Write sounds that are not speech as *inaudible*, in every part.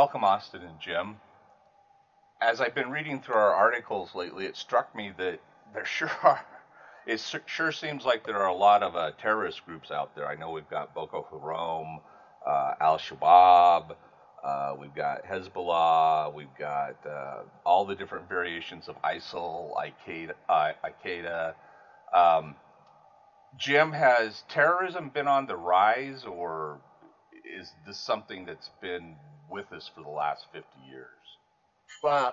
welcome, Austin and Jim. As I've been reading through our articles lately, it struck me that there sure *laughs* are. It sure seems like there are a lot of uh, terrorist groups out there. I know we've got Boko Haram, uh, Al Shabaab, uh, we've got Hezbollah, we've got uh, all the different variations of ISIL, Al-Qaeda. Uh, Um, Jim, has terrorism been on the rise, or is this something that's been with us for the last 50 years? Well,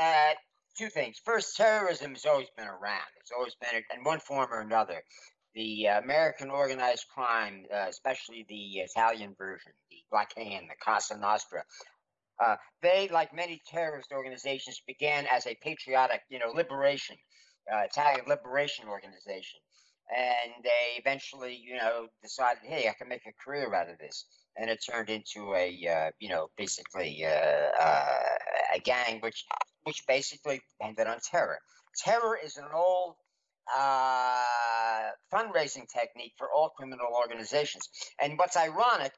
uh, two things. First, terrorism has always been around. It's always been in one form or another. The uh, American organized crime, uh, especially the Italian version, the Black Hand, the Cosa Nostra, uh, they, like many terrorist organizations, began as a patriotic, you know, liberation, uh, Italian liberation organization and they eventually, you know, decided, hey, I can make a career out of this, and it turned into a, uh, you know, basically uh, uh, a gang, which which basically ended on terror. Terror is an old uh, fundraising technique for all criminal organizations, and what's ironic,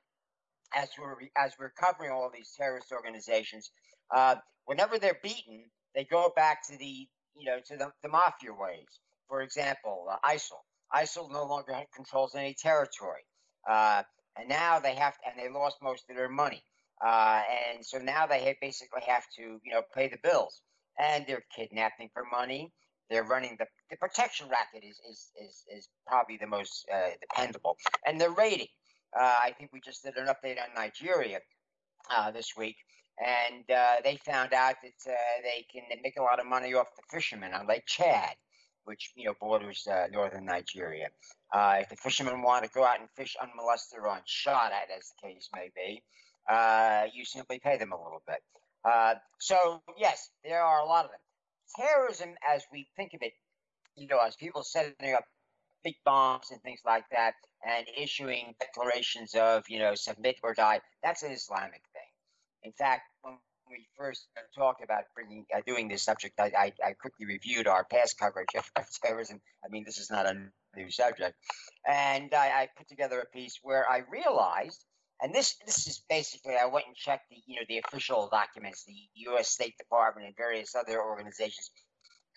as we're as we're covering all these terrorist organizations, uh, whenever they're beaten, they go back to the, you know, to the, the mafia ways. For example, uh, ISIL ISIL no longer controls any territory. Uh, and now they have, to, and they lost most of their money. Uh, and so now they basically have to, you know, pay the bills. And they're kidnapping for money. They're running the, the protection racket is, is, is, is probably the most uh, dependable. And they're raiding. Uh, I think we just did an update on Nigeria uh, this week. And uh, they found out that they can make a lot of money off the fishermen on Lake Chad which you know borders uh, northern Nigeria. Uh, if the fishermen want to go out and fish unmolested or unshot at, as the case may be, uh, you simply pay them a little bit. Uh, so yes, there are a lot of them. Terrorism, as we think of it, you know, as people setting up big bombs and things like that, and issuing declarations of you know submit or die, that's an Islamic thing. In fact, we first talked about bringing uh, doing this subject, I, I, I, quickly reviewed our past coverage of terrorism. I mean, this is not a new subject, and I, I put together a piece where I realized, and this this is basically I went and checked the you know the official documents, the U.S. State Department and various other organizations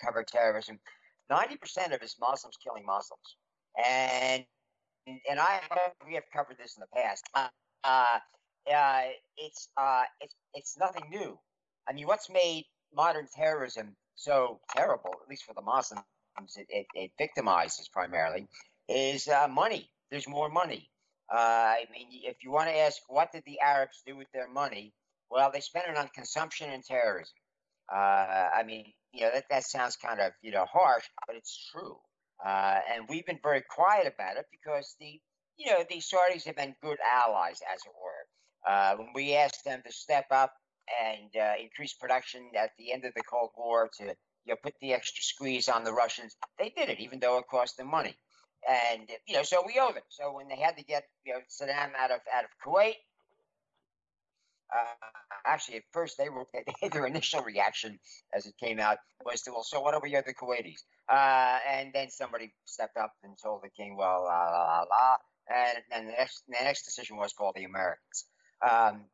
cover terrorism. Ninety percent of it is Muslims killing Muslims, and and I we have covered this in the past. Uh, uh, it's uh, it's it's nothing new. I mean, what's made modern terrorism so terrible, at least for the Muslims, it, it, it victimizes primarily, is uh, money. There's more money. Uh, I mean, if you want to ask what did the Arabs do with their money, well, they spent it on consumption and terrorism. Uh, I mean, you know, that, that sounds kind of, you know, harsh, but it's true. Uh, and we've been very quiet about it because the, you know, the Saudis have been good allies, as it were. Uh, when we asked them to step up and uh, increase production at the end of the Cold War to you know, put the extra squeeze on the Russians, they did it, even though it cost them money. And you know, so we owe them. So when they had to get you know Saddam out of out of Kuwait, uh, actually at first they were *laughs* their initial reaction as it came out was to well, so what are we other Kuwaitis? Uh, and then somebody stepped up and told the king, well, la la la la, and and the next the next decision was called the Americans. Um,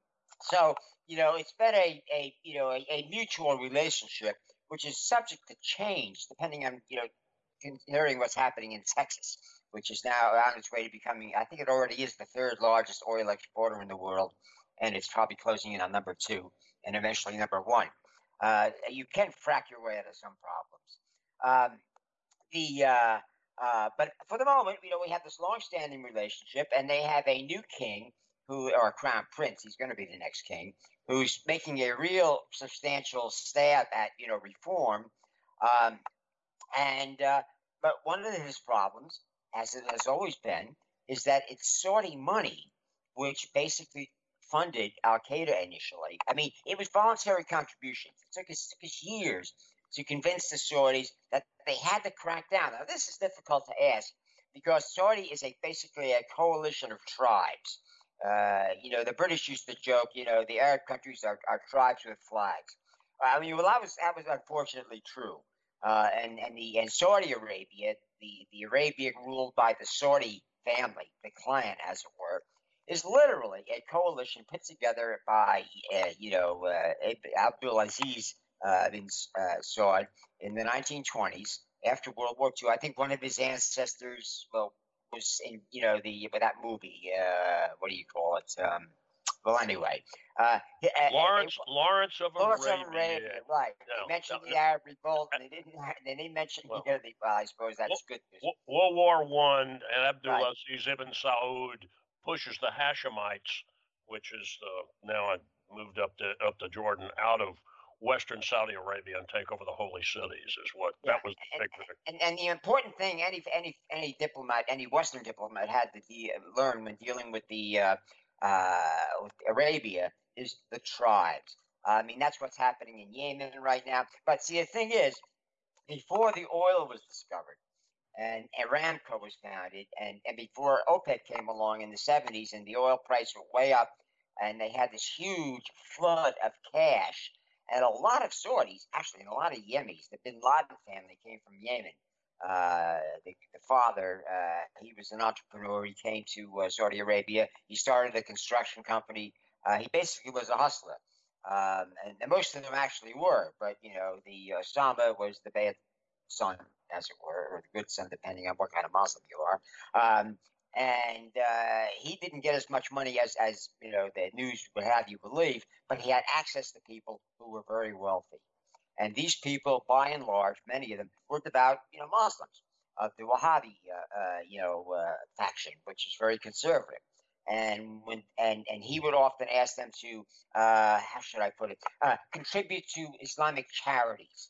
so you know, it's been a, a you know a, a, mutual relationship, which is subject to change depending on you know considering what's happening in Texas, which is now on its way to becoming. I think it already is the third largest oil exporter in the world, and it's probably closing in on number two and eventually number one. Uh, you can frack your way out of some problems. Um, the uh, uh, but for the moment, you know, we have this long-standing relationship, and they have a new king who, or crown prince, he's going to be the next king, who's making a real substantial stab at, you know, reform. Um, and, uh, but one of his problems, as it has always been, is that it's Saudi money, which basically funded Al Qaeda initially. I mean, it was voluntary contributions. It took us, took us years to convince the Saudis that they had to crack down. Now, this is difficult to ask because Saudi is a basically a coalition of tribes. Uh, you know, the British used to joke, you know, the Arab countries are, are tribes with flags. I mean, well, that was that was unfortunately true. Uh, and and the and Saudi Arabia, the the Arabia ruled by the Saudi family, the clan, as it were, is literally a coalition put together by, uh, you know, uh, Abdul Aziz uh, bin uh, Saud in the 1920s after World War II. I think one of his ancestors, well, was in, you know, the but that movie. Uh, what do you call it? Um, well, anyway, uh, Lawrence Lawrence of Lawrence Arabia. Arabia, right? No, they mentioned no, the Arab Revolt, and they didn't. They didn't mention Well, you know, the. Well, I suppose that's good. news. World War One and Abdul Right. Ibn Saud pushes the Hashemites, which is uh, now I moved up to up to Jordan, out of Western Saudi Arabia and take over the holy cities. Is what that was the big. And, and the important thing any any any diplomat, any Western diplomat had to de- learn when dealing with the uh, uh, with Arabia is the tribes. I mean, that's what's happening in Yemen right now. But see, the thing is, before the oil was discovered and Aramco was founded, and, and before OPEC came along in the 70s and the oil price went way up, and they had this huge flood of cash, and a lot of Saudis, actually, and a lot of Yemenis, the Bin Laden family came from Yemen. Uh, the, the father, uh, he was an entrepreneur. He came to uh, Saudi Arabia. He started a construction company. Uh, he basically was a hustler. Um, and, and most of them actually were, but you know, the Osama was the bad son, as it were, or the good son, depending on what kind of Muslim you are. Um, and uh, he didn't get as much money as, as you know the news would have you believe, but he had access to people who were very wealthy. And these people, by and large, many of them were devout, you know, Muslims of the Wahhabi, uh, uh, you know, uh, faction, which is very conservative. And when and and he would often ask them to, uh, how should I put it, uh, contribute to Islamic charities.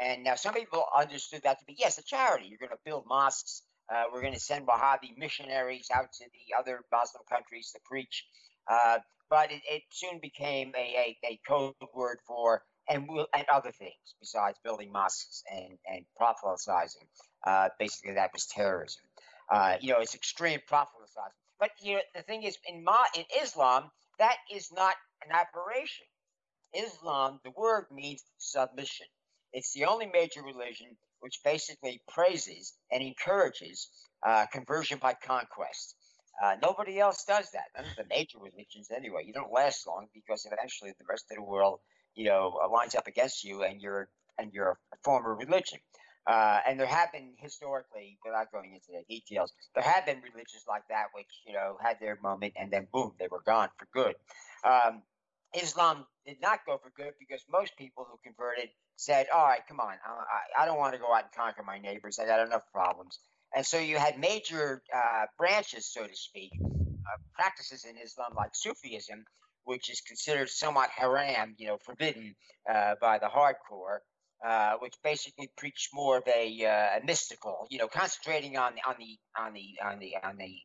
And now some people understood that to be yes, a charity. You're going to build mosques. Uh, we're going to send Wahhabi missionaries out to the other Muslim countries to preach. Uh, but it, it soon became a, a, a code word for and will and other things besides building mosques and and proselytizing. Uh, basically, that was terrorism. Uh, you know, it's extreme proselytizing. But you know, the thing is, in Ma, in Islam, that is not an aberration. Islam, the word means submission. It's the only major religion which basically praises and encourages uh, conversion by conquest. Uh, nobody else does that. None of the major religions, anyway. You don't last long because eventually the rest of the world, you know, lines up against you, and you're and you're former religion. Uh, and there have been historically, without going into the details, there have been religions like that which you know had their moment and then boom, they were gone for good. Um, Islam did not go for good because most people who converted said, "All right, come on, I, I- don't want to go out and conquer my neighbors. I got enough problems." And so you had major uh, branches, so to speak, uh, practices in Islam like Sufism, which is considered somewhat haram, you know, forbidden uh, by the hardcore, uh, which basically preach more of a, uh, a mystical, you know, concentrating on the on the on the on the on the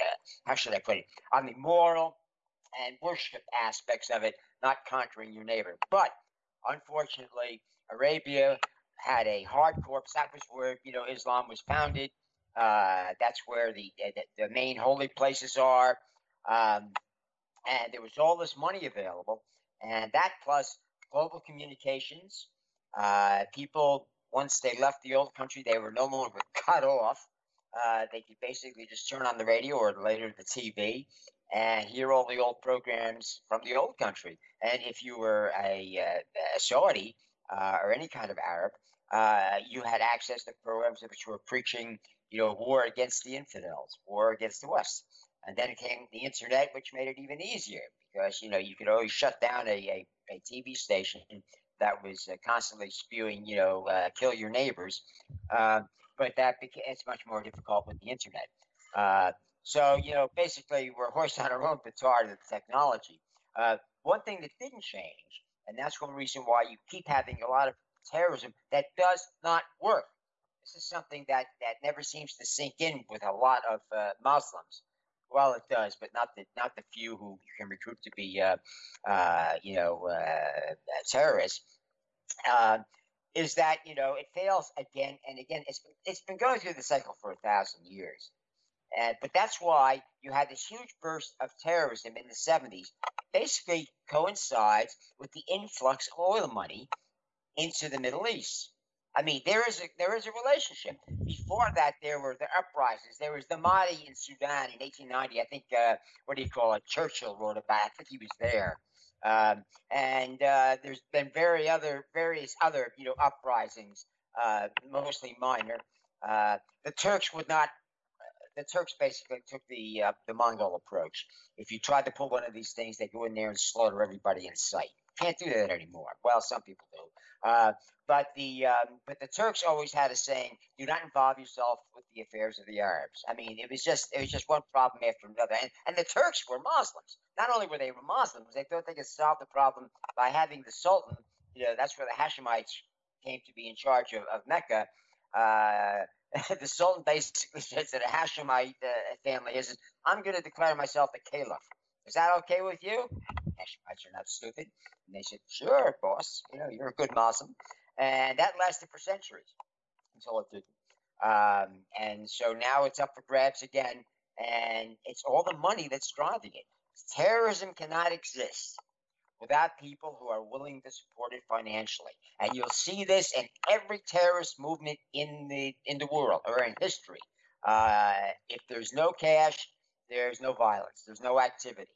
uh, how should I put it on the moral and worship aspects of it, not conquering your neighbor. But unfortunately, Arabia had a hardcore. That was where you know Islam was founded. Uh, that's where the, the main holy places are, um, and there was all this money available, and that plus global communications. Uh, people once they left the old country, they were no longer *laughs* cut off. Uh, they could basically just turn on the radio or later the TV and hear all the old programs from the old country. And if you were a, uh, a Saudi uh, or any kind of Arab, uh, you had access to programs which were preaching, you know, war against the infidels, war against the West. And then came the internet, which made it even easier because you know you could always shut down a, a, a TV station that was uh, constantly spewing, you know, uh, kill your neighbors. Uh, but that became it's much more difficult with the internet. So you know, basically, we're hoist on our own petard of technology. Uh, one thing that didn't change, and that's one reason why you keep having a lot of terrorism that does not work. This is something that that never seems to sink in with a lot of uh, Muslims. Well, it does, but not the not the few who you can recruit to be, uh, uh, you know, uh, terrorists. Uh, is that you know it fails again and again? It's it's been going through the cycle for a thousand years, and but that's why you had this huge burst of terrorism in the '70s. Basically, coincides with the influx of oil money into the Middle East. I mean, there is a there is a relationship. Before that, there were the uprisings. There was the Mahdi in Sudan in 1890. I think uh, what do you call it? Churchill wrote about. It. I think he was there. Um, and uh, there's been very other various other you know uprisings, uh, mostly minor. Uh, the Turks would not. The Turks basically took the uh, the Mongol approach. If you tried to pull one of these things, they go in there and slaughter everybody in sight. Can't do that anymore. Well, some people do. Uh, but the um, but the Turks always had a saying: "Do not involve yourself with the affairs of the Arabs." I mean, it was just it was just one problem after another. And, and the Turks were Muslims. Not only were they Muslims, they thought they could solve the problem by having the Sultan. You know, that's where the Hashemites came to be in charge of, of Mecca. Uh, *laughs* the Sultan basically said to the Hashemite uh, family, "Is I'm going to declare myself the Caliph. Is that okay with you?" Hashemites are not stupid. And they said, "Sure, boss. You know, you're a good Muslim." And that lasted for centuries until it didn't. Um, and so now it's up for grabs again, and it's all the money that's driving it. Terrorism cannot exist without people who are willing to support it financially. And you'll see this in every terrorist movement in the in the world or in history. Uh, if there's no cash, there's no violence, there's no activity.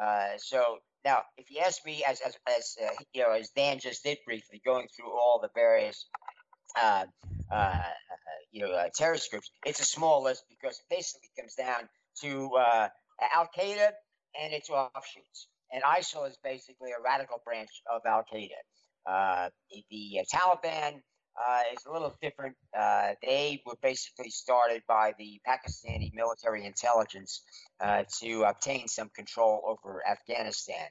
Uh, so now, if you ask me, as as, as uh, you know, as Dan just did briefly, going through all the various uh, uh, you know uh, terrorist groups, it's a small list because it basically comes down to Al Qaeda and its offshoots. And ISIL is basically a radical branch of Al Qaeda. Uh, the Taliban uh, is a little different. Uh, they were basically started by the Pakistani military intelligence uh, to obtain some control over Afghanistan.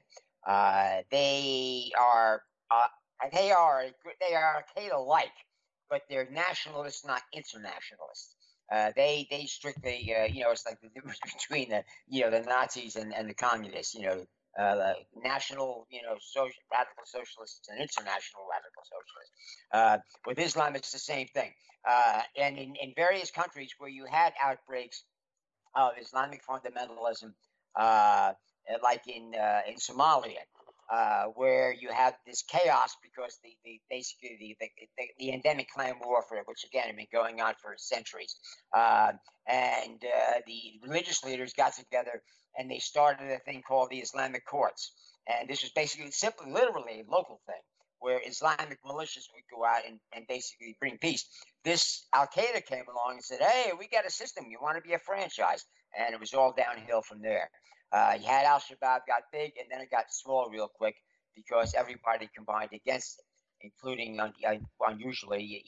Uh, they are uh, they are they are Al-Qaeda-like, but they're nationalists, not internationalists. Uh, they they strictly you know it's like the *laughs* difference between the you know the Nazis and, and the communists. You know uh, national, you know, social, radical socialists and international radical socialists. Uh, with Islam, it's the same thing. Uh, and in, in various countries where you had outbreaks of Islamic fundamentalism, uh, like in uh, in Somalia, uh, where you have this chaos because the, the basically the, the, the, endemic clan warfare, which again had been going on for centuries, uh, and uh, the religious leaders got together and they started a thing called the Islamic courts. And this was basically simply, literally a local thing where Islamic militias would go out and, and basically bring peace. This Al Qaeda came along and said, Hey, we got a system. You want to be a franchise? And it was all downhill from there. Uh, you had Al Shabaab got big and then it got small real quick because everybody combined against it, including unusually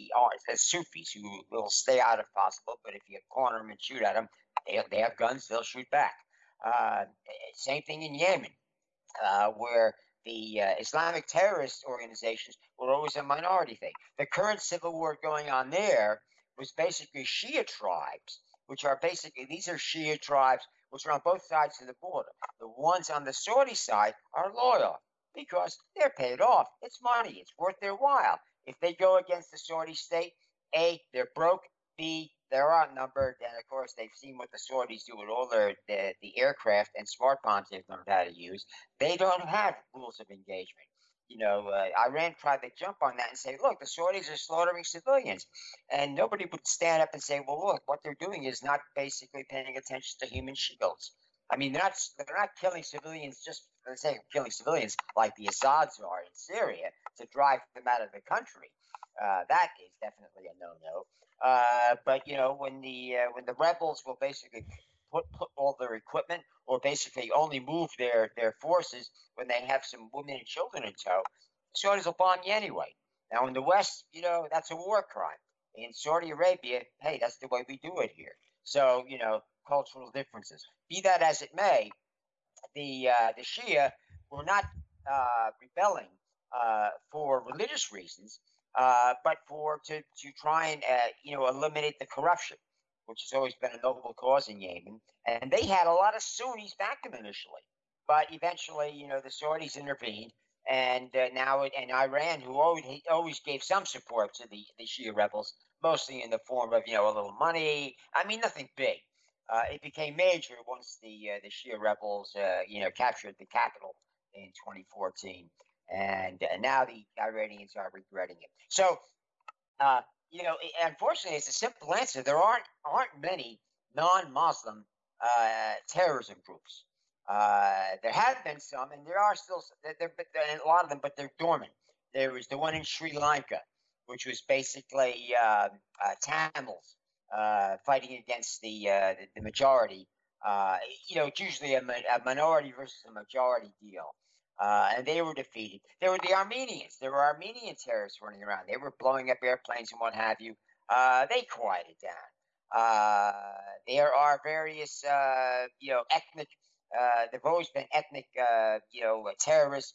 the Sufis who will stay out if possible. But if you corner them and shoot at them, they, they have guns, they'll shoot back. Uh, same thing in Yemen, uh, where the uh, Islamic terrorist organizations were always a minority thing. The current civil war going on there was basically Shia tribes, which are basically these are Shia tribes which are on both sides of the border. The ones on the Saudi side are loyal because they're paid off. It's money. It's worth their while. If they go against the Saudi state, A, they're broke. B, they're outnumbered, and of course they've seen what the Saudis do with all their the, the aircraft and smart bombs they've learned how to use. They don't have rules of engagement. You know, uh, Iran tried to jump on that and say, "Look, the Saudis are slaughtering civilians," and nobody would stand up and say, "Well, look, what they're doing is not basically paying attention to human shields." I mean, they're not they're not killing civilians just for the sake of killing civilians like the Assads are in Syria to drive them out of the country. Uh, that is definitely a no-no. Uh, but you know, when the uh, when the rebels will basically put put all their equipment or basically only move their their forces when they have some women and children in tow, will bomb you anyway. Now in the West, you know, that's a war crime. In Saudi Arabia, hey, that's the way we do it here. So you know, cultural differences. Be that as it may, the uh, the Shia were not uh, rebelling uh, for religious reasons uh, but for to to try and uh, you know eliminate the corruption, which has always been a noble cause in Yemen. And they had a lot of Sunnis back them initially, but eventually, you know, the Saudis intervened, and uh, now it, and Iran, who always always gave some support to the the Shia rebels, mostly in the form of you know a little money. I mean, nothing big. Uh, it became major once the uh, the Shia rebels, uh, you know, captured the capital in 2014 and uh, now the Iranians are regretting it. So Uh, you know, unfortunately, it's a simple answer. There aren't aren't many non-Muslim uh, terrorism groups. Uh, there have been some, and there are still there, there, a lot of them, but they're dormant. There was the one in Sri Lanka, which was basically uh, uh Tamils uh, fighting against the, uh, the, the majority. you know, it's usually a, a, minority versus a majority deal. And they were defeated. There were the Armenians. There were Armenian terrorists running around. They were blowing up airplanes and what have you. they quieted down. Uh, there are various, uh, you know, ethnic. Uh, there've always been ethnic, you know, terrorists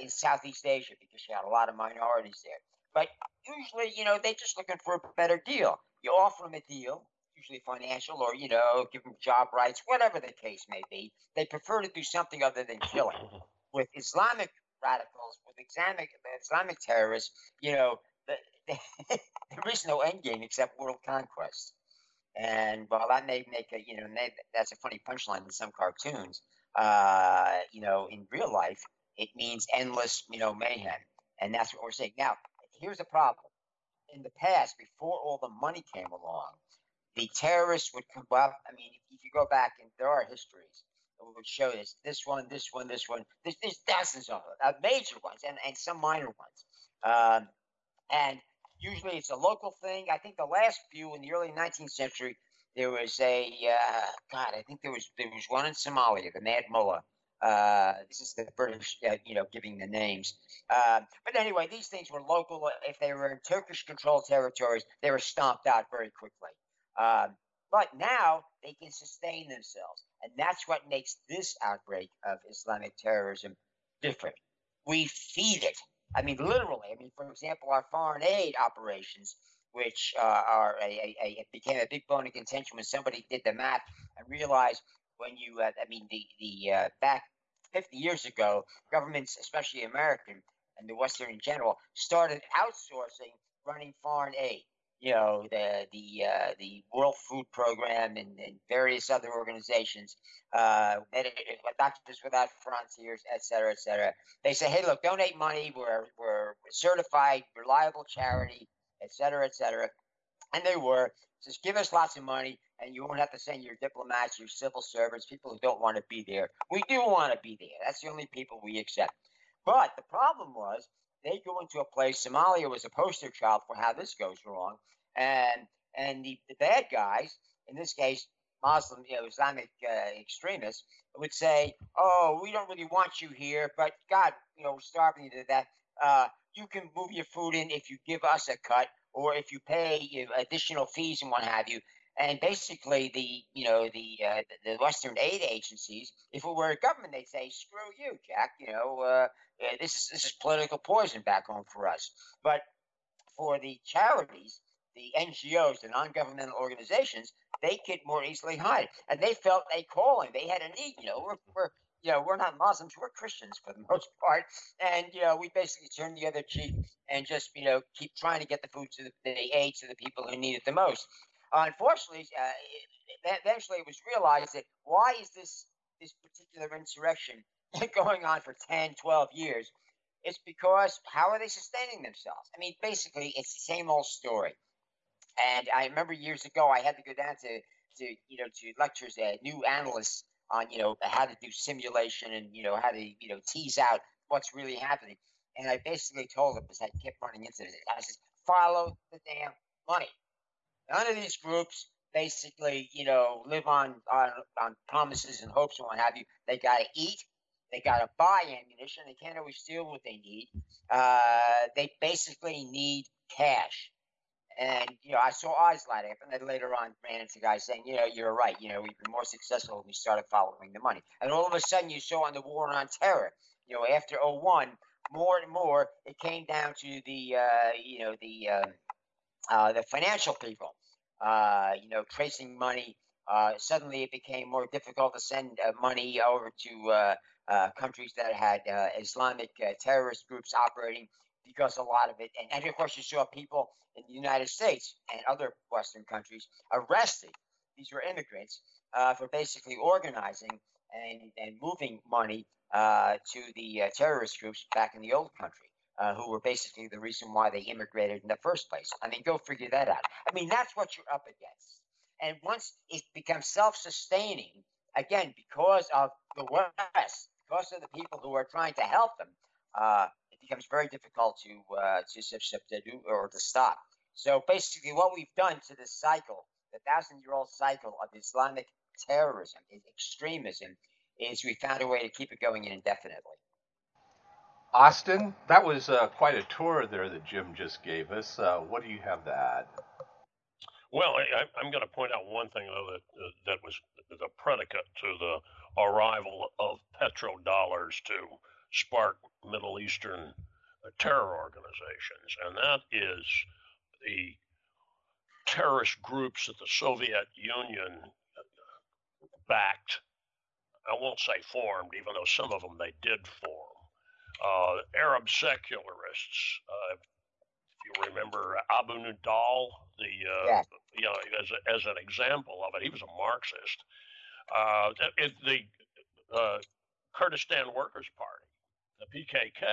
in Southeast Asia because you had a lot of minorities there. But usually, you know, they're just looking for a better deal. You offer them a deal, usually financial, or you know, give them job rights, whatever the case may be. They prefer to do something other than killing. *laughs* With Islamic radicals, with Islamic Islamic terrorists, you know, the, the, *laughs* there is no end game except world conquest. And while that may make a, you know, that's a funny punchline in some cartoons, uh, you know, in real life, it means endless, you know, mayhem. And that's what we're saying. Now, here's the problem. In the past, before all the money came along, the terrorists would come up. I mean, if, you go back and there are histories would show this, this one, this one, this one. There's, there's dozens of them, uh, major ones and, and some minor ones. Um, and Usually it's a local thing. I think the last few in the early 19th century, there was a uh, God. I think there was there was one in Somalia, the Mad Mullah. Uh, this is the British, uh, you know, giving the names. Uh, but anyway, these things were local. If they were in Turkish-controlled territories, they were stomped out very quickly. Um, but now they can sustain themselves, and that's what makes this outbreak of Islamic terrorism different. We feed it. I mean, literally. I mean, for example, our foreign aid operations, which uh, are a, a, a, became a big bone of contention when somebody did the math and realized when you, uh, I mean, the the uh, back 50 years ago, governments, especially American and the Western in general, started outsourcing running foreign aid you know the the uh, the World Food Program and, and various other organizations, uh, Doctors Without Frontiers, et cetera, et cetera. They say, hey, look, donate money. We're we're certified, reliable charity, et cetera, et cetera. And they were. Just give us lots of money, and you won't have to send your diplomats, your civil servants, people who don't want to be there. We do want to be there. That's the only people we accept. But the problem was they go into a place. Somalia was a poster child for how this goes wrong, and and the, the bad guys, in this case, Muslim, you know, Islamic uh, extremists, would say, "Oh, we don't really want you here, but God, you know, starving you to death. Uh, you can move your food in if you give us a cut, or if you pay you know, additional fees and what have you." And basically, the you know the uh, the Western aid agencies, if it were a government, they'd say, "Screw you, Jack. You know, uh, uh, this is this is political poison back home for us. But for the charities, the NGOs, the non-governmental organizations, they could more easily hide, and they felt a calling. They had a need. You know, we're, we're you know we're not Muslims, we're Christians for the *laughs* most part, and you know we basically turn the other cheek and just you know keep trying to get the food to the, the aid to the people who need it the most. Unfortunately, uh, it, eventually it was realized that why is this this particular insurrection *laughs* going on for 10, 12 years, it's because how are they sustaining themselves? I mean, basically, it's the same old story. And I remember years ago, I had to go down to, to you know, to lectures at new analysts on, you know, how to do simulation and, you know, how to, you know, tease out what's really happening. And I basically told them, because I kept running into this, I said, follow the damn money. None of these groups basically, you know, live on, on, on promises and hopes and what have you. They got to eat they got to buy ammunition. They can't always steal what they need. Uh, they basically need cash. And, you know, I saw eyes light up, and then later on ran into guys saying, you know, you're right. You know, we've been more successful when we started following the money. And all of a sudden, you saw on the war on terror, you know, after 01, more and more, it came down to the, uh, you know, the, uh, uh, the financial people, uh, you know, tracing money. Uh, suddenly, it became more difficult to send uh, money over to uh, uh, countries that had Islamic terrorist groups operating because a lot of it, and, and of course, you saw people in the United States and other Western countries arrested. These were immigrants for basically organizing and, and moving money to the terrorist groups back in the old country. Uh, who were basically the reason why they immigrated in the first place. I mean, go figure that out. I mean, that's what you're up against. And once it becomes self sustaining, again, because of the West, because of the people who are trying to help them, uh, it becomes very difficult to, uh, to, to do or to stop. So basically, what we've done to this cycle, the thousand year old cycle of Islamic terrorism, is extremism, is we found a way to keep it going indefinitely. Austin, that was uh, quite a tour there that Jim just gave us. Uh, what do you have to add? Well, I, am going to point out one thing though that uh, that was the predicate to the arrival of petrodollars to spark Middle Eastern uh, terror organizations, and that is the terrorist groups that the Soviet Union uh, backed. I won't say formed, even though some of them they did form uh, Arab secularists. Uh, if you remember Abu Nidal, the uh, yeah. you know as, a, as an example of it, he was a Marxist. Uh, it, the uh, Kurdistan Workers Party, the PKK,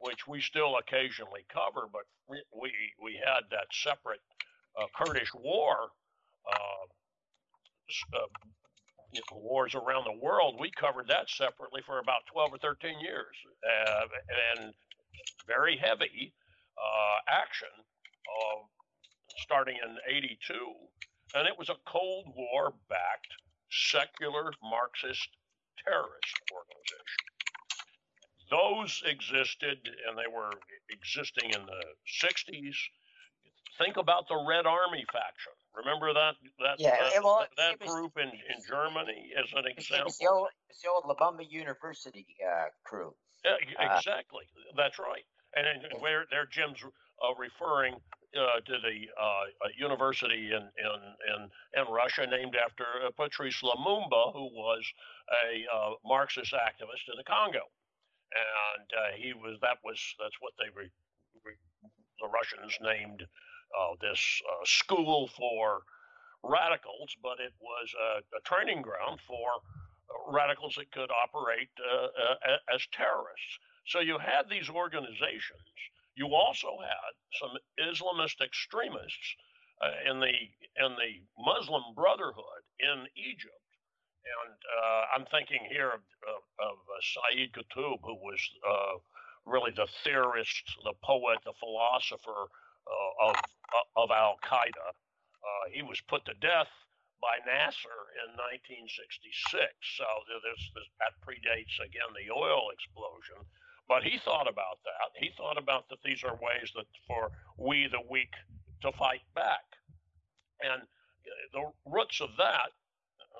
which we still occasionally cover, but we we, we had that separate uh, Kurdish war uh, uh, wars around the world, we covered that separately for about 12 or 13 years. Uh, and very heavy uh, action starting in 82. And it was a Cold War backed secular Marxist terrorist organization. Those existed and they were existing in the 60s. Think about the Red Army faction Remember that that yeah, that, that group in, in *laughs* Germany as an example. It's the old, it's the old Lumumba University uh, crew. Yeah, uh, exactly. Uh, That's right. And, and where there, Jim's uh, referring uh, to the uh, university in, in in in Russia named after Patrice Lumumba, who was a Marxist activist in the Congo, and he was that was that's what they the Russians named uh, this uh, school for radicals, but it was a, a training ground for radicals that could operate uh, as terrorists. So you had these organizations. You also had some Islamist extremists uh, in the in the Muslim Brotherhood in Egypt, and uh, I'm thinking here of, of, of uh, Saeed Qutb, who was really the theorist, the poet, the philosopher uh, of uh, of Al Qaeda. Uh, he was put to death by Nasser in 1966. So this, this, that predates again the oil explosion. But he thought about that. He thought about that these are ways that for we the weak to fight back, and the roots of that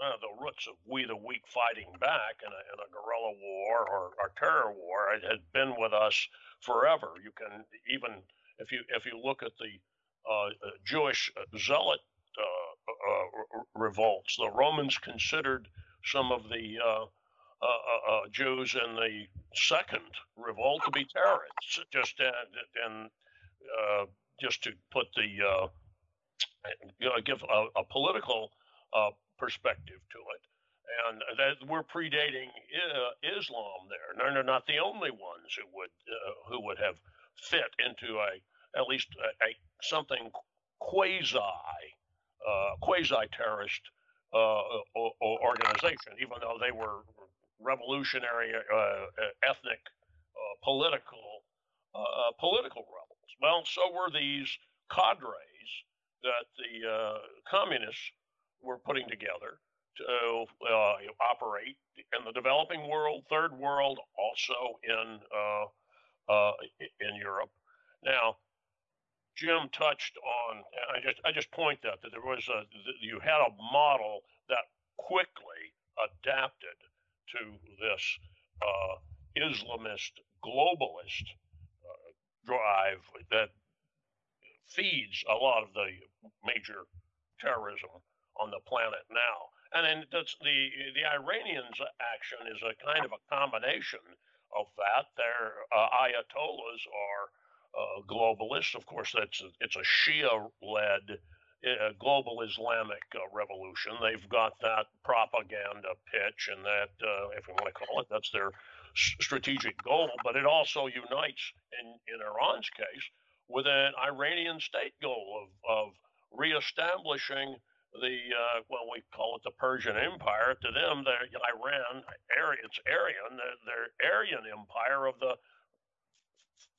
uh, the roots of we the weak fighting back in a, in a guerrilla war or, or terror war it has been with us forever. You can even if you if you look at the uh, uh Jewish uh, zealot uh, revolts, the Romans considered some of the Jews in the second revolt to be terrorists. Just and just to put the give a, a political perspective to it and that we're predating uh, Islam there. No, they're not the only ones who would uh, who would have fit into a at least a, a something quasi uh, quasi terrorist uh, organization, even though they were revolutionary, uh, uh, ethnic, uh, political political rebels. Well, so were these cadres that the communists were putting together to uh, operate in the developing world, third world, also in uh, uh, in Europe. Now, Jim touched on, I just I just point out that there was a you had a model that quickly adapted to this uh, Islamist globalist uh, drive that feeds a lot of the major terrorism on the planet now. And then the the Iranians' action is a kind of a combination of that. Their uh, ayatollahs are uh, globalists. Of course, that's a, it's a Shia-led uh, global Islamic uh, revolution. They've got that propaganda pitch, and that, uh, if you want to call it, that's their strategic goal, but it also unites, in, in Iran's case, with an Iranian state goal of, of reestablishing the uh, well, we call it the Persian Empire. To them, the Iran, it's Aryan, the, their Aryan Empire of the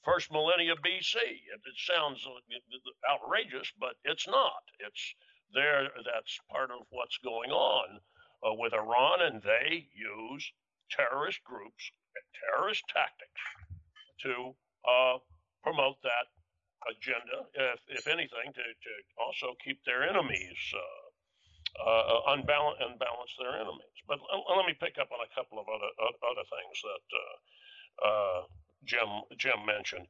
first millennia BC. It, it sounds outrageous, but it's not. It's there. That's part of what's going on uh, with Iran, and they use terrorist groups, and terrorist tactics to uh, promote that agenda, if, if anything, to, to also keep their enemies uh, uh, unbalance, unbalance their enemies. But let me pick up on a couple of other other things that uh, uh, Jim Jim mentioned.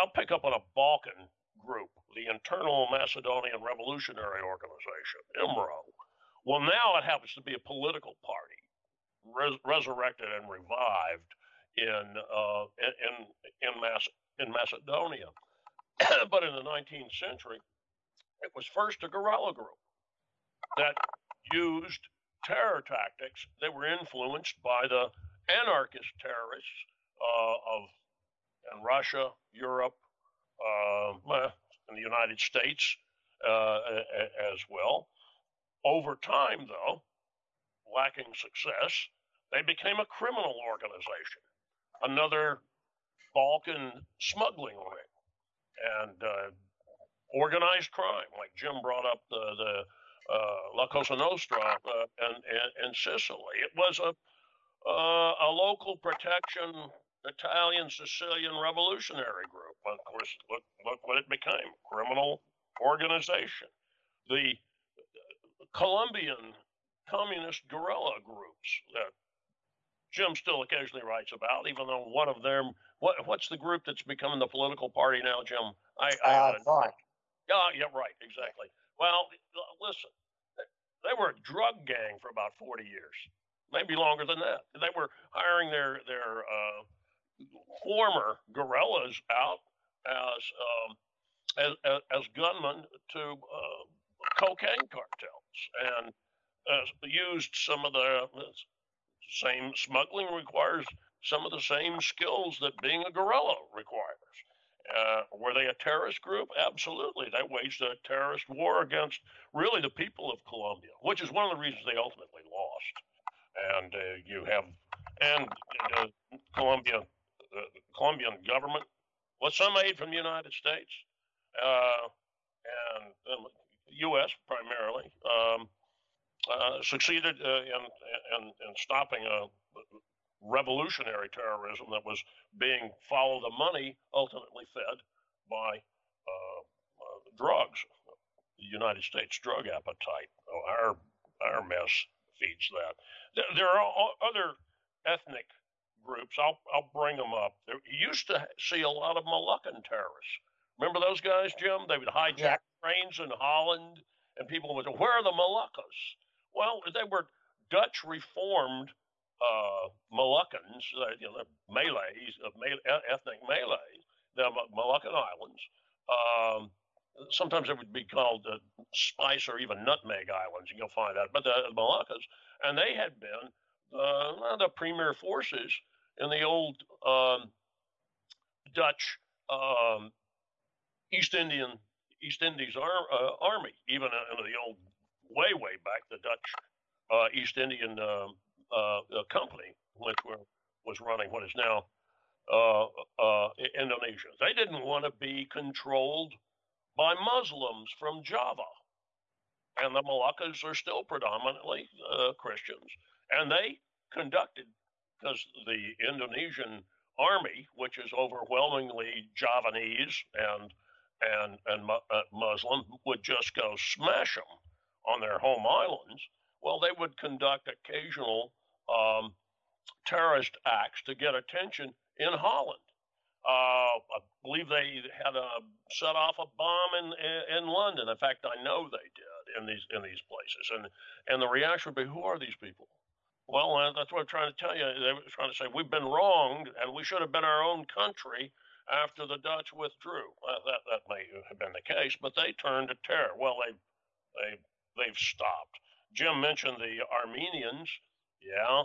I'll pick up on a Balkan group, the Internal Macedonian Revolutionary Organization, IMRO. Well, now it happens to be a political party, res- resurrected and revived in uh, in in, Mac- in Macedonia. *clears throat* but in the 19th century, it was first a guerrilla group that used terror tactics. They were influenced by the anarchist terrorists uh, of in Russia, Europe, uh, in the United States uh, as well. Over time, though, lacking success, they became a criminal organization, another Balkan smuggling ring, and uh, organized crime, like Jim brought up the, the La Cosa Nostra uh, and, and, Sicily. It was a, uh, a local protection Italian Sicilian revolutionary group. of course, look, look what it became criminal organization. The Colombian communist guerrilla groups that Jim still occasionally writes about, even though one of them, what, what's the group that's becoming the political party now, Jim? I, I uh, thought. Yeah, yeah, right, exactly. Well, listen, they were a drug gang for about 40 years, maybe longer than that. They were hiring their their uh, former guerrillas out as um, as, as, gunmen to uh, cocaine cartels and uh, used some of the same smuggling requires some of the same skills that being a guerrilla requires. Uh, were they a terrorist group? Absolutely. They waged a terrorist war against really the people of Colombia, which is one of the reasons they ultimately lost. And uh, you have, and uh, Colombia, the Colombian government, with some aid from the United States uh, and the U.S. primarily, um, uh, succeeded uh, in, in, in stopping a revolutionary terrorism that was being follow the money ultimately fed by uh, uh, drugs. The United States drug appetite, oh, our our mess feeds that. There, there are other ethnic groups. I'll I'll bring them up. There, you used to see a lot of Moluccan terrorists. Remember those guys, Jim? They would hijack yeah. trains in Holland, and people would say, "Where are the Moluccas?" Well, they were Dutch reformed uh, Moluccans, uh, you know, Malays, of Mal- ethnic Malays, the Moluccan Islands. Um, sometimes it would be called uh, Spice or even Nutmeg Islands. and You'll find that, but the, the Moluccas, and they had been uh, the premier forces in the old um, Dutch um, East Indian East Indies ar- uh, army, even in the old way way back, the Dutch uh, East Indian um, uh, company, which were, was running what is now uh, uh, Indonesia. They didn't want to be controlled by Muslims from Java. And the Moluccas are still predominantly uh, Christians. And they conducted, because the Indonesian army, which is overwhelmingly Javanese and and and uh, Muslim, would just go smash them on their home islands well, they would conduct occasional um, terrorist acts to get attention in Holland. Uh, I believe they had a set off a bomb in in London. In fact, I know they did in these in these places. And and the reaction would be, "Who are these people?" Well, uh, that's what I'm trying to tell you. They were trying to say we've been wronged, and we should have been our own country after the Dutch withdrew. Uh, that that may have been the case, but they turned to terror. Well, they they they've stopped. Jim mentioned the Armenians. Yeah.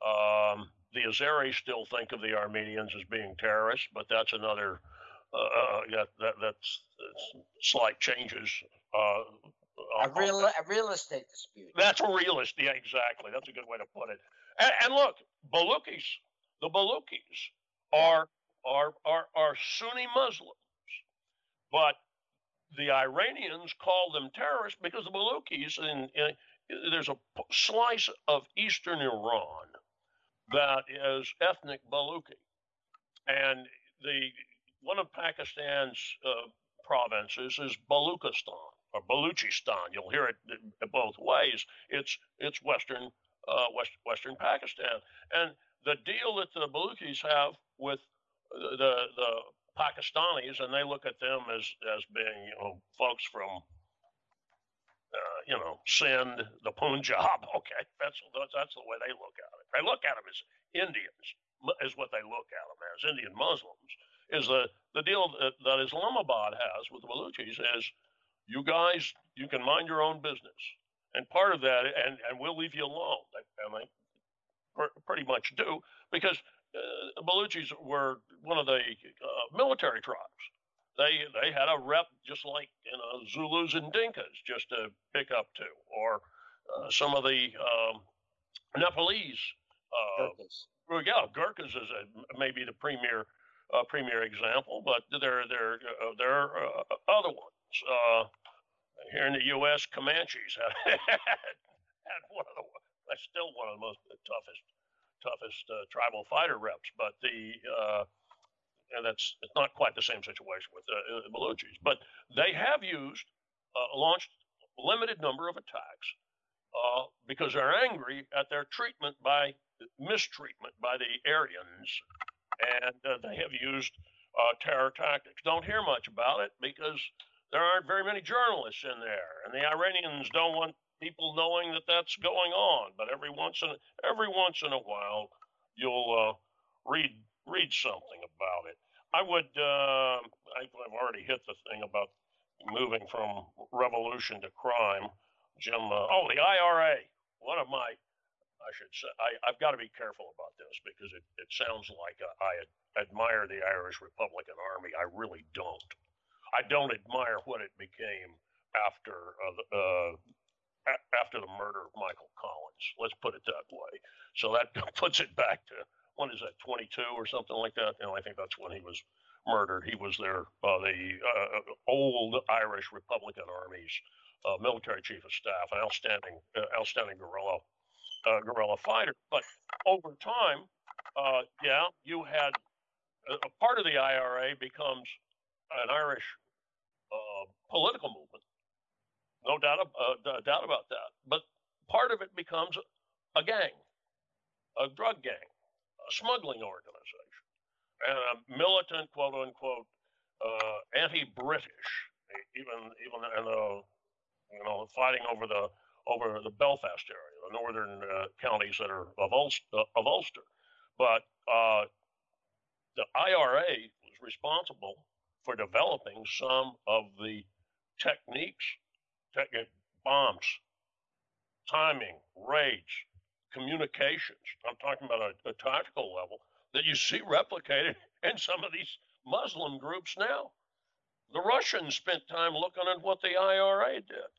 Um, the Azeris still think of the Armenians as being terrorists, but that's another uh, uh that, that that's, that's slight changes. Uh, a real a real estate dispute. That's a real estate. Yeah, exactly. That's a good way to put it. And, and look, Balukis, the Balukis are are are are Sunni Muslims, but the Iranians call them terrorists because the Balukis and there's a slice of eastern Iran that is ethnic Baluchi, and the one of Pakistan's uh, provinces is Baluchistan or Baluchistan. You'll hear it both ways. It's it's western uh, west, western Pakistan, and the deal that the Baluchis have with the the Pakistanis, and they look at them as as being you know folks from uh, you know Sindh, the Punjab. *laughs* Okay, that's that's the way they look at it. They look at them as Indians, is what they look at them as Indian Muslims. Is the the deal that, that Islamabad has with the Baluchis is you guys you can mind your own business, and part of that, and and we'll leave you alone. And they pretty much do because uh, Baluchis were one of the uh, military tribes. They they had a rep just like you know Zulus and Dinkas just to pick up to, or uh, some of the um, Nepalese. Uh, Gurkhas. Well, yeah, Gurkhas is a, maybe the premier uh, premier example, but there there uh, there are other ones. here in the U.S., Comanches had, *laughs* had one of the that's still one of the most toughest toughest uh, tribal fighter reps, but the uh, and that's it's not quite the same situation with uh, the Baluchis, but they have used uh, launched limited number of attacks uh, because they're angry at their treatment by mistreatment by the Aryans, and uh, they have used terror tactics. Don't hear much about it because there aren't very many journalists in there, and the Iranians don't want people knowing that that's going on. But every once in every once in a while, you'll uh, read read something about it. I would. Uh, I've already hit the thing about moving from revolution to crime. Jim. Uh, oh, the IRA. One of my. I should say. I, I've got to be careful about this because it, it sounds like I admire the Irish Republican Army. I really don't. I don't admire what it became after uh, uh, after the murder of Michael Collins. Let's put it that way. So that *laughs* puts it back to when is that 22 or something like that? You know, I think that's when he was murdered. He was there, uh, the uh, old Irish Republican Army's uh, military chief of staff, an outstanding, uh, outstanding guerrilla, uh, guerrilla fighter. But over time, uh, yeah, you had a part of the IRA becomes an Irish political movement no doubt, doubt about that. But part of it becomes a gang, a drug gang, a smuggling organization, and a militant, quote unquote, uh, anti-British, even even in the you know fighting over the over the Belfast area, the northern uh, counties that are of Ulster. Of Ulster. But uh, the IRA was responsible for developing some of the techniques bombs, timing, rage, communications. I'm talking about a, a tactical level that you see replicated *laughs* in some of these Muslim groups now. The Russians spent time looking at what the IRA did.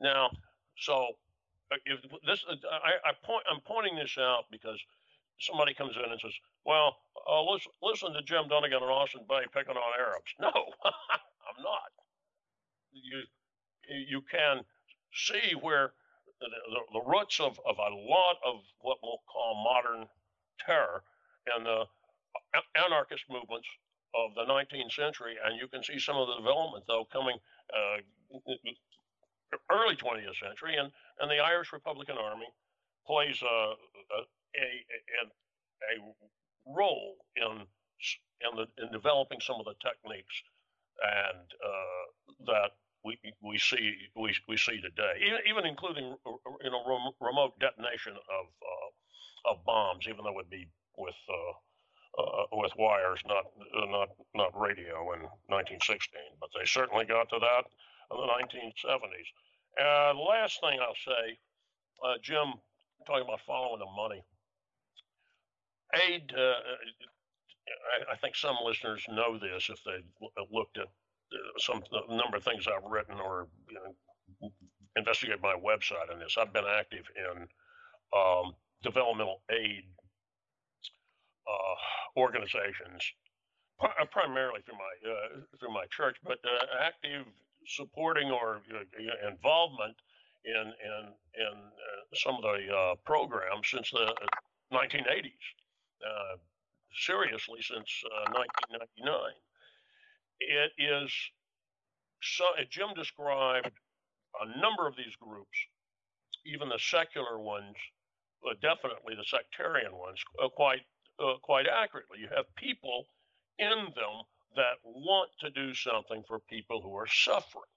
Now, so uh, if this, uh, I, I point, I'm pointing this out because somebody comes in and says, "Well, uh, listen, listen to Jim Dunnigan and Austin Bay picking on Arabs." *laughs* No, *laughs* I'm not. You you can see where the, the, roots of, of a lot of what we'll call modern terror and the anarchist movements of the 19th century, and you can see some of the development though coming uh, early 20th century, and, and the Irish Republican Army plays a, a, a, a role in in, the, in developing some of the techniques and uh, that we we see we, we see today, even, including uh, uh, you know rem, remote detonation of uh, of bombs, even though it would be with uh, uh, with wires, not uh, not not radio in 1916. But they certainly got to that in the 1970s. And last thing I'll say, Jim, talking about following the money. aid. I, I, think some listeners know this if they looked at some number of things I've written or you know, investigate my website on this. I've been active in um, developmental aid uh, organizations, primarily through my uh, through my church, but uh, active supporting or uh, involvement in in in uh, some of the uh, programs since the 1980s. Uh, seriously, since 1999. Uh, it is so. Jim described a number of these groups, even the secular ones, definitely the sectarian ones, quite quite accurately. You have people in them that want to do something for people who are suffering.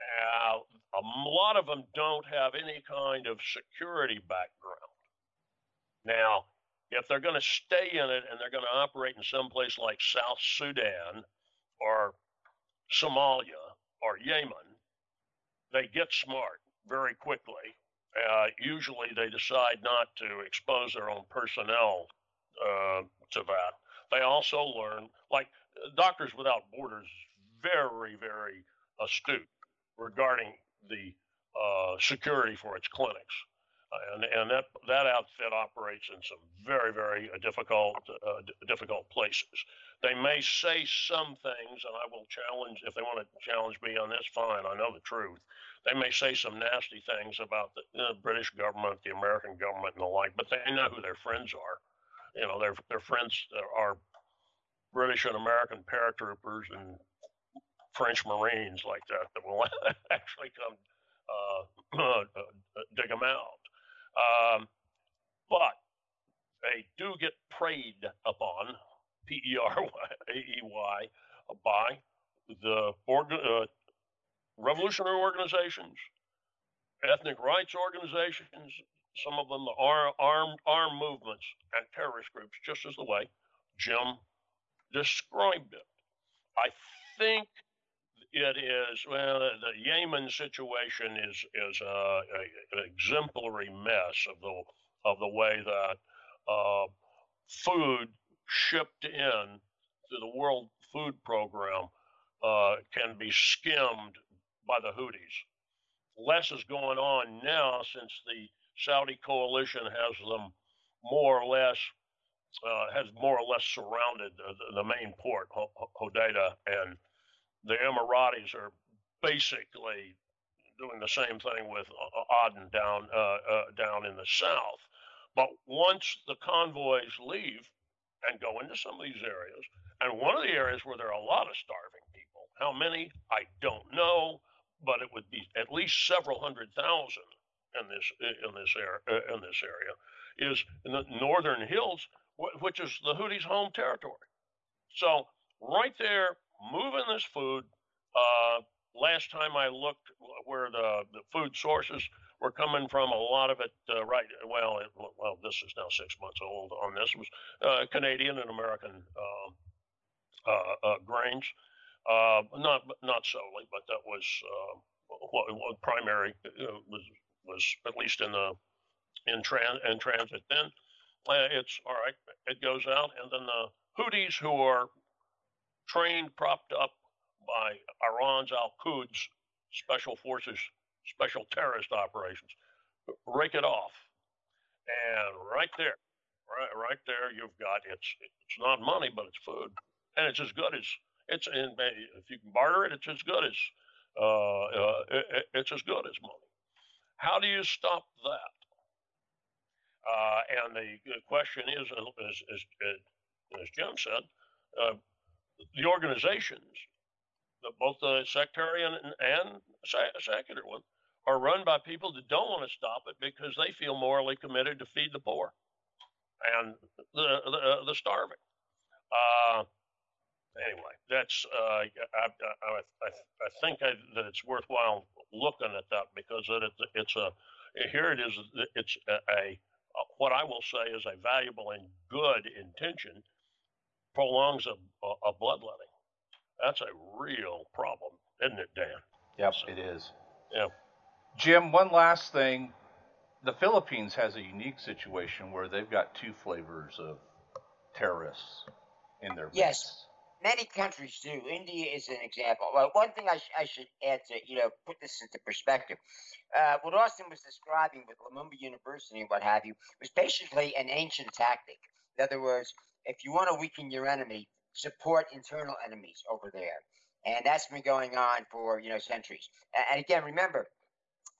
Uh, a lot of them don't have any kind of security background. Now, if they're going to stay in it and they're going to operate in some place like South Sudan or Somalia or Yemen, they get smart very quickly. Uh, usually, they decide not to expose their own personnel uh, to that. They also learn, like Doctors Without Borders, very, very astute regarding the uh, security for its clinics. Uh, and and that that outfit operates in some very very uh, difficult uh, difficult places. They may say some things, and I will challenge if they want to challenge me on this. Fine, I know the truth. They may say some nasty things about the uh, British government, the American government, and the like, but they know who their friends are. You know, their their friends are British and American paratroopers and French Marines like that that will *laughs* actually come uh, *clears throat* uh, dig them out. Um, but they do get preyed upon, P E R *laughs* A E Y, by the organ, uh, revolutionary organizations, ethnic rights organizations, some of them the armed armed movements and terrorist groups, just as the way Jim described it. I think it is well the Yemen situation is is a, a, an exemplary mess of the of the way that uh, food shipped in to the World Food Program uh, can be skimmed by the Houthis. Less is going on now since the Saudi coalition has them more or less uh, has more or less surrounded the, the main port, Hodeidah, and the Emiratis are basically doing the same thing with Aden down uh, uh, down in the south. But once the convoys leave and go into some of these areas, and one of the areas where there are a lot of starving people, how many I don't know, but it would be at least several hundred thousand in this in this area in this area is in the northern hills, which is the Houthis' home territory. So right there moving this food. Uh, last time I looked, where the, the food sources were coming from, a lot of it, uh, right, well, it, well, this is now six months old on this, was uh, Canadian and American um, uh, uh, grains. Uh, not not solely, but that was what, what, primary was was at least in the in, trans, in transit. Then it's all right. It goes out, and then the Houthis, who are trained, propped up by Iran's Al Quds special forces, special terrorist operations. Rake it off. And right there, right, right there, you've got it's it's not money, but it's food, and it's as good as it's. And if you can barter it, it's as good as uh, uh, it, it's as good as money. How do you stop that? Uh, and the question is, as, as, as Jim said, uh, the organizations, the, both the sectarian and, and secular one, are run by people that don't want to stop it because they feel morally committed to feed the poor and the the, uh, the starving. Uh, anyway, that's uh, I, I, I, I think I, that it's worthwhile looking at that because it, it's a here it is it's a, a what I will say is a valuable and good intention prolongs a, a, a bloodletting. That's a real problem, isn't it, Dan? Yep, so, it is. Yeah. Jim, one last thing. the Philippines has a unique situation where they've got two flavors of terrorists in their Yes. Many countries do. India is an example. Well, one thing I, sh- I should add to, you know, put this into perspective. Uh, what Austin was describing with Lumumba University and what have you was basically an ancient tactic. In other words, if you want to weaken your enemy, support internal enemies over there. And that's been going on for, you know, centuries. And again, remember,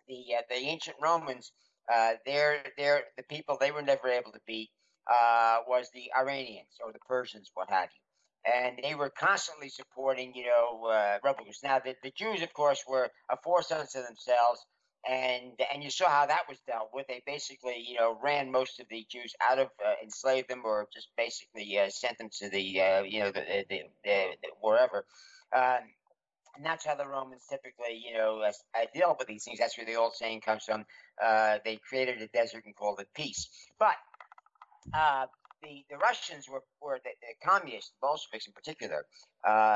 the uh, the ancient Romans, uh, they're, they're, the people they were never able to beat uh, was the Iranians or the Persians, what have you and they were constantly supporting, you know, uh, rebel groups. Now, the, the Jews, of course, were a force unto themselves, and and you saw how that was dealt with. They basically, you know, ran most of the Jews out of, uh, enslaved them, or just basically uh, sent them to the, uh, you know, the, the, the, the wherever. Um, and that's how the Romans typically, you know, uh, uh, deal with these things. That's where the old saying comes from. Uh, they created a desert and called it peace. But uh, the, the Russians were, were the, the communists, the Bolsheviks in particular,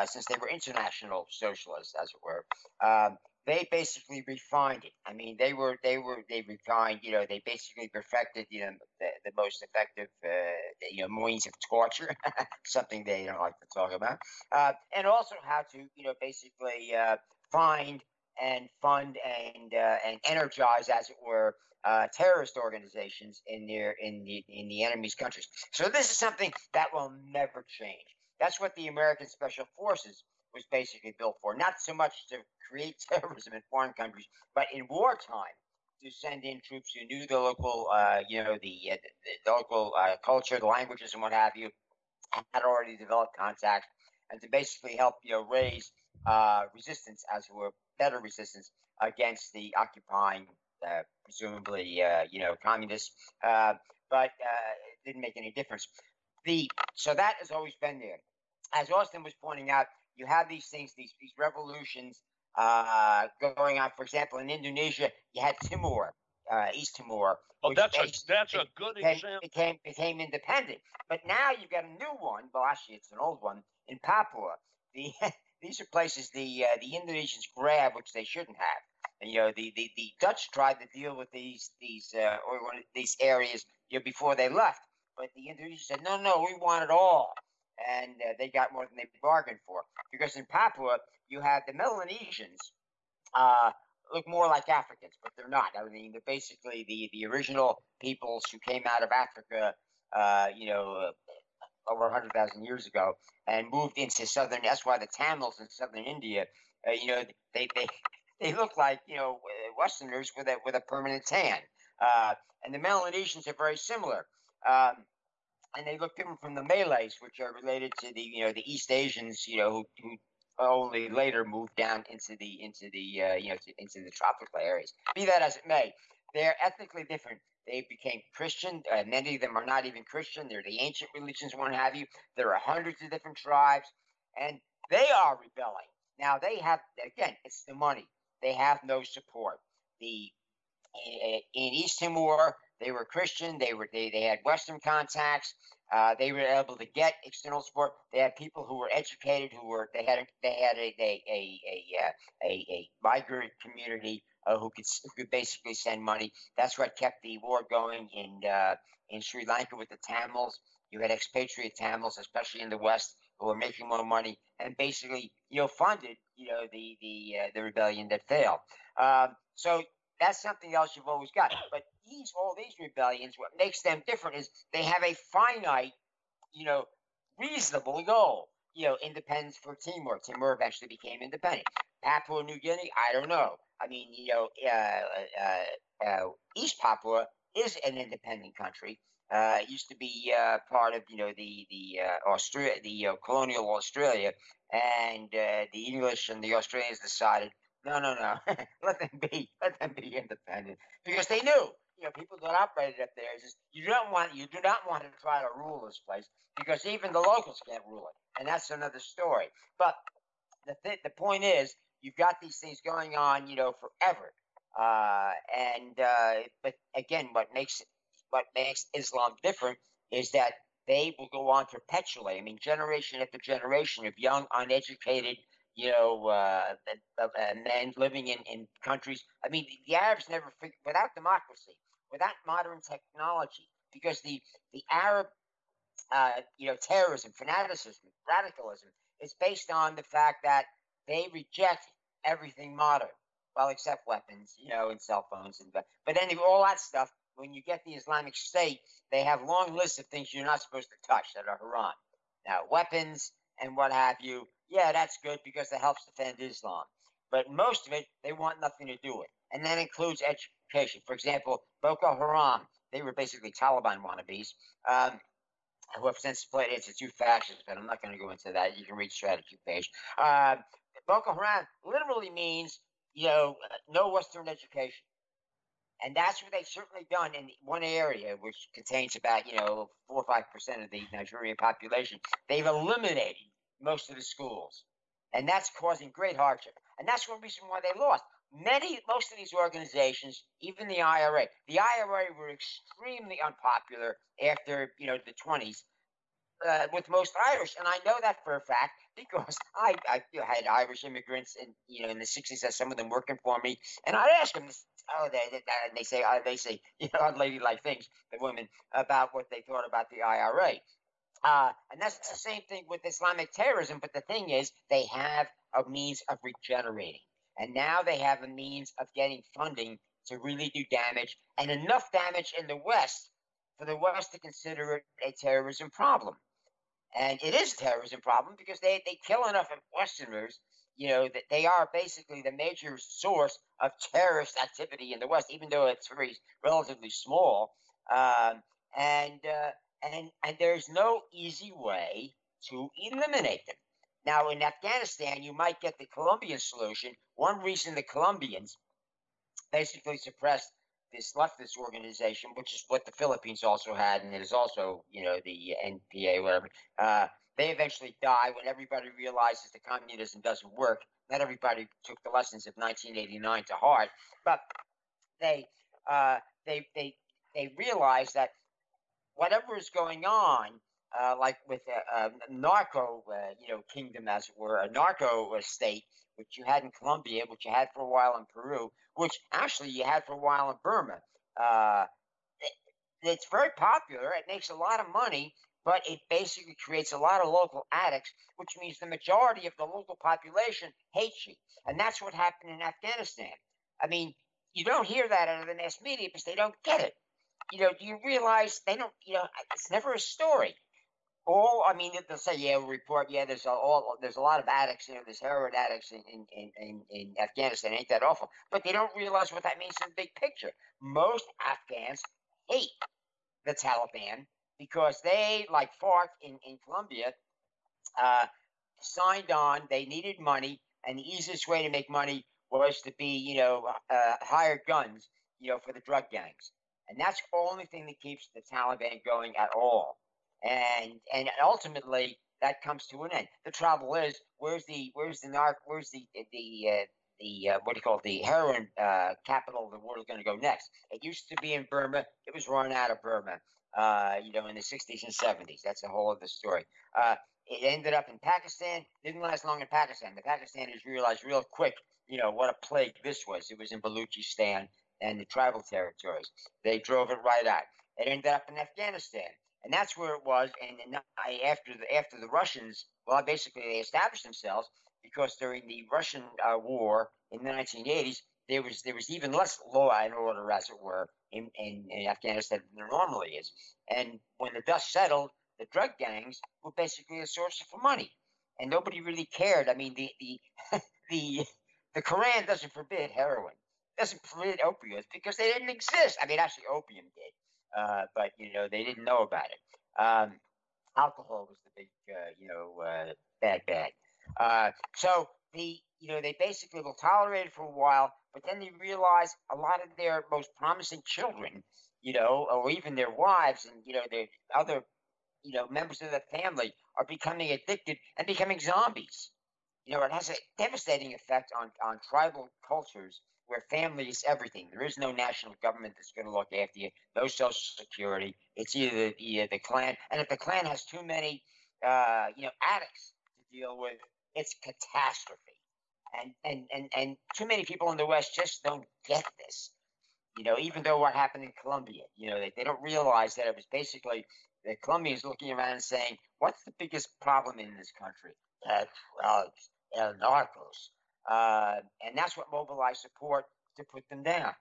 since they were international socialists, as it were. Um, they basically refined it. I mean, they were they were they refined. You know, they basically perfected you know the, the most effective uh, you know means of torture, *laughs* something they don't like to talk about, uh, and also how to you know basically uh, find and fund and uh, and energize, as it were, uh, terrorist organizations in their in the in the enemy's countries. So this is something that will never change. That's what the American Special Forces was basically built for. Not so much to create *laughs* terrorism in foreign countries, but in wartime to send in troops who knew the local, uh, you know, the, uh, the, the local uh, culture, the languages, and what have you, had already developed contacts, and to basically help you know raise uh, resistance, as it were, better resistance against the occupying, uh, presumably, uh, you know, communists. But it didn't make any difference. The so that has always been there. As Austin was pointing out, you have these things, these these revolutions uh, going on. For example, in Indonesia, you had Timor, uh, East Timor. Oh, that's a that's a good became, example. became became independent. But now you've got a new one. Well, actually, it's an old one in Papua. The *laughs* these are places the uh, the Indonesians grab, which they shouldn't have. And, you know, the, the, the Dutch tried to deal with these these uh, or these areas you know, before they left, but the Indonesians said, no, no, we want it all, and uh, they got more than they bargained for. Because in Papua, you have the Melanesians. Uh, look more like Africans, but they're not. I mean, they're basically the, the original peoples who came out of Africa, uh, you know, uh, over 100,000 years ago and moved into southern. That's why the Tamils in southern India, uh, you know, they, they, *laughs* they look like, you know, Westerners with a, with a permanent tan. Uh, and the Melanesians are very similar. Um, and they look different from the Malays, which are related to the, you know, the East Asians, you know, who, who only later moved down into the into the uh, you know to, into the tropical areas. Be that as it may, they're ethnically different. They became Christian. Uh, many of them are not even Christian. They're the ancient religions, what have you. There are hundreds of different tribes, and they are rebelling. Now they have again, it's the money. They have no support. The in East Timor, they were Christian. They were they, they had Western contacts. Uh, they were able to get external support. They had people who were educated, who were they had a, they had a a a a, uh, a, a migrant community uh, who could who could basically send money. That's what kept the war going in uh, in Sri Lanka with the Tamils. You had expatriate Tamils, especially in the West, who were making more money and basically you know funded you know the the uh, the rebellion that failed. Um, so that's something else you've always got. But these all these rebellions, what makes them different is they have a finite, you know, reasonable goal. You know, independence for Timor. Timor eventually became independent. Papua New Guinea, I don't know. I mean, you know, uh, uh, uh, East Papua is an independent country. Uh, it used to be uh, part of, you know, the the uh, Australia, the uh, colonial Australia, and uh, the English and the Australians decided no, no, no. *laughs* let them be. Let them be independent because they knew, you know, people that operated up there just, you don't want, you do not want to try to rule this place because even the locals can't rule it, and that's another story. But the th- the point is, you've got these things going on, you know, forever. Uh, and uh, but again, what makes what makes Islam different is that they will go on perpetually. I mean, generation after generation of young, uneducated you know, uh, uh, uh, men living in, in countries. I mean, the, Arabs never, without democracy, without modern technology because the the Arab uh, you know terrorism, fanaticism, radicalism is based on the fact that they reject everything modern, well, except weapons, you know, and cell phones and but anyway, all that stuff. When you get the Islamic State, they have long lists of things you're not supposed to touch that are haram. Now, weapons and what have you, yeah, that's good because it helps defend Islam. But most of it, they want nothing to do with. And that includes education. For example, Boko Haram, they were basically Taliban wannabes. Um, who have since split into two factions, but I'm not going to go into that. You can read strategy page. Uh, Boko Haram literally means, you know, no Western education. And that's what they've certainly done in one area, which contains about, you know, four or five percent of the Nigerian population. They've eliminated most of the schools. And that's causing great hardship. And that's one reason why they lost. Many, most of these organizations, even the IRA, the IRA were extremely unpopular after, you know, the 20s uh, with most Irish, and I know that for a fact *laughs* because I, I had Irish immigrants, in you know, in the '60s, as some of them working for me, and I'd ask them, oh, they, they, they say, uh, they say, *laughs* you know, unladylike things, the women, about what they thought about the IRA. Uh, and that's the same thing with Islamic terrorism. But the thing is, they have a means of regenerating. And now they have a means of getting funding to really do damage and enough damage in the West for the West to consider it a terrorism problem. And it is a terrorism problem because they, they kill enough Westerners, you know, that they are basically the major source of terrorist activity in the West, even though it's very relatively small. Um, and uh, and and there's no easy way to eliminate them. Now, in Afghanistan, you might get the Colombian solution. One reason the Colombians basically suppressed this leftist organization, which is what the Philippines also had, and it is also, you know, the NPA, whatever. Uh, they eventually die when everybody realizes the communism doesn't work. Not everybody took the lessons of 1989 to heart, but they uh, they they they realized that whatever is going on, uh, like with a, a narco, uh, you know, kingdom as it were, a narco state, which you had in Colombia, which you had for a while in Peru, which actually you had for a while in Burma. Uh, it, it's very popular. It makes a lot of money, but it basically creates a lot of local addicts, which means the majority of the local population hates you. And that's what happened in Afghanistan. I mean, you don't hear that out of the mass media because they don't get it you know, do you realize they don't, you know, it's never a story. All, I mean, they'll say, yeah, we'll report, yeah, there's a, all, there's a lot of addicts, you know, there's heroin addicts in, in, in, in Afghanistan. Ain't that awful? But they don't realize what that means in the big picture. Most Afghans hate the Taliban because they, like FARC in, in Colombia, uh, signed on, they needed money, and the easiest way to make money was to be, you know, uh, hire guns, you know, for the drug gangs and that's the only thing that keeps the Taliban going at all. And and ultimately that comes to an end. The trouble is, where's the where's the narc where's the the uh, the uh, what do you call it, the heroin uh, capital of the world going to go next? It used to be in Burma. It was run out of Burma. Uh, you know, in the 60s and 70s. That's a whole other story. Uh, it ended up in Pakistan. Didn't last long in Pakistan. The Pakistanis realized real quick, you know, what a plague this was. It was in Baluchistan and the tribal territories. They drove it right out. It ended up in Afghanistan, and that's where it was. And then after the after the Russians, well, basically they established themselves because during the Russian uh, war in the 1980s, there was there was even less law and order, as it were, in, in, in Afghanistan than there normally is. And when the dust settled, the drug gangs were basically a source for money, and nobody really cared. I mean, the the *laughs* the the Quran doesn't forbid heroin doesn't permit opioids because they didn't exist. I mean, actually, opium did, uh, but you know they didn't know about it. Um, alcohol was the big, uh, you know, uh, bad bad. Uh, so the you know they basically will tolerate it for a while, but then they realize a lot of their most promising children, you know, or even their wives and you know their other, you know, members of the family are becoming addicted and becoming zombies. You know, it has a devastating effect on on tribal cultures where family is everything. There is no national government that's going to look after you. No social security. It's either the, the clan, and if the clan has too many, uh, you know, addicts to deal with, it's catastrophe. And and and and too many people in the West just don't get this. You know, even though what happened in Colombia, you know, they, they don't realize that it was basically the Colombians looking around and saying, "What's the biggest problem in this country?" Uh, drugs, el narcos, uh, and that's what mobilized support to put them down.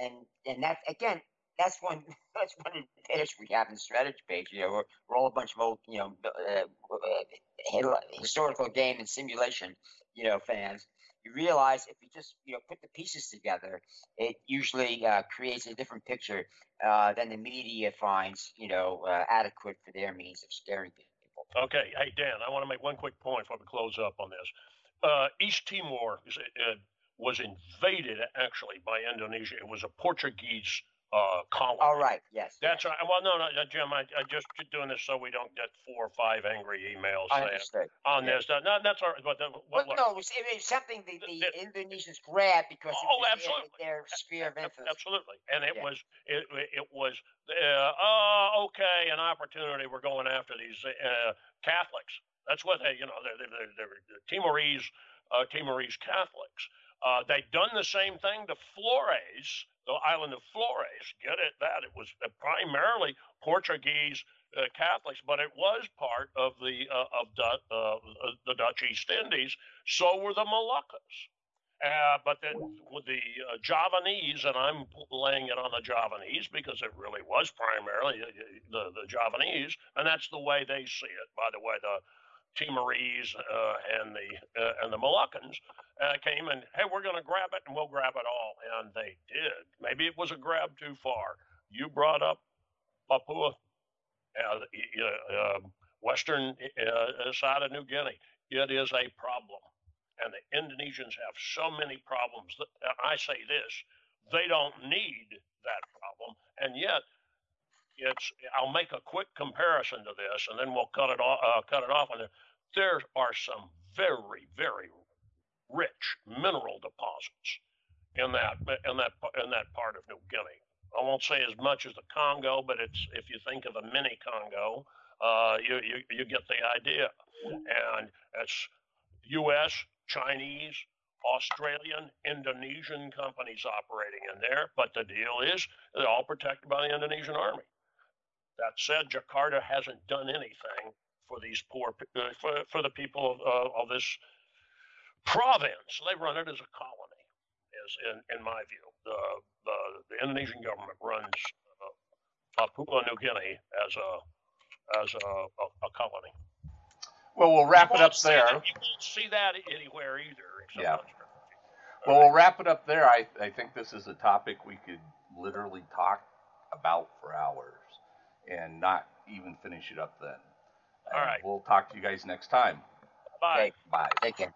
And and that again, that's one *laughs* that's one advantage we have in the strategy page. You know, we're, we're all a bunch of old, you know, uh, uh historical game and simulation, you know, fans. You realize if you just you know put the pieces together, it usually uh, creates a different picture uh, than the media finds, you know, uh, adequate for their means of scaring people. Okay, hey Dan, I want to make one quick point before we close up on this. Uh, East Timor is, was invaded actually by Indonesia. It was a Portuguese uh, colony. All right. Yes. That's yes. right. Well, no, no, Jim. I, I just doing this so we don't get four or five angry emails on yeah. this. No, that's all right. But, the, well, no, it was, it was something the, the, the Indonesians grabbed because oh, it absolutely. their, their sphere of influence. Absolutely, and it yeah. was it it was uh, oh okay, an opportunity. We're going after these uh, Catholics. That's what they, you know, they're, they're, they're, they're Timorese uh, Timorese Catholics. Uh, they'd done the same thing to Flores, the island of Flores. Get it? That it was primarily Portuguese uh, Catholics, but it was part of the uh, of the, uh, the Dutch East Indies. So were the Moluccas. Uh, but then with the uh, Javanese, and I'm laying it on the Javanese because it really was primarily uh, the, the Javanese, and that's the way they see it. By the way, the Timorese uh, and the uh, and the Moluccans uh, came and hey, we're going to grab it and we'll grab it all, and they did. Maybe it was a grab too far. You brought up Papua, uh, uh, western uh, side of New Guinea. It is a problem, and the Indonesians have so many problems. That, I say this: they don't need that problem, and yet it's I'll make a quick comparison to this, and then we'll cut it off. Uh, cut it off. And there are some very, very rich mineral deposits in that in that in that part of New Guinea. I won't say as much as the Congo, but it's if you think of a mini Congo, uh, you, you you get the idea. And it's U.S., Chinese, Australian, Indonesian companies operating in there. But the deal is, they're all protected by the Indonesian army. That said, Jakarta hasn't done anything for these poor uh, for, for the people of, uh, of this province. They run it as a colony, is in, in my view. The, the, the Indonesian government runs uh, Papua New Guinea as a as a, a, a colony. Well, we'll wrap it up there. That, you won't see that anywhere either. yeah. Well, we'll wrap it up there. I, I think this is a topic we could literally talk about for hours and not even finish it up then. All right. We'll talk to you guys next time. Bye. Okay, bye. Take care.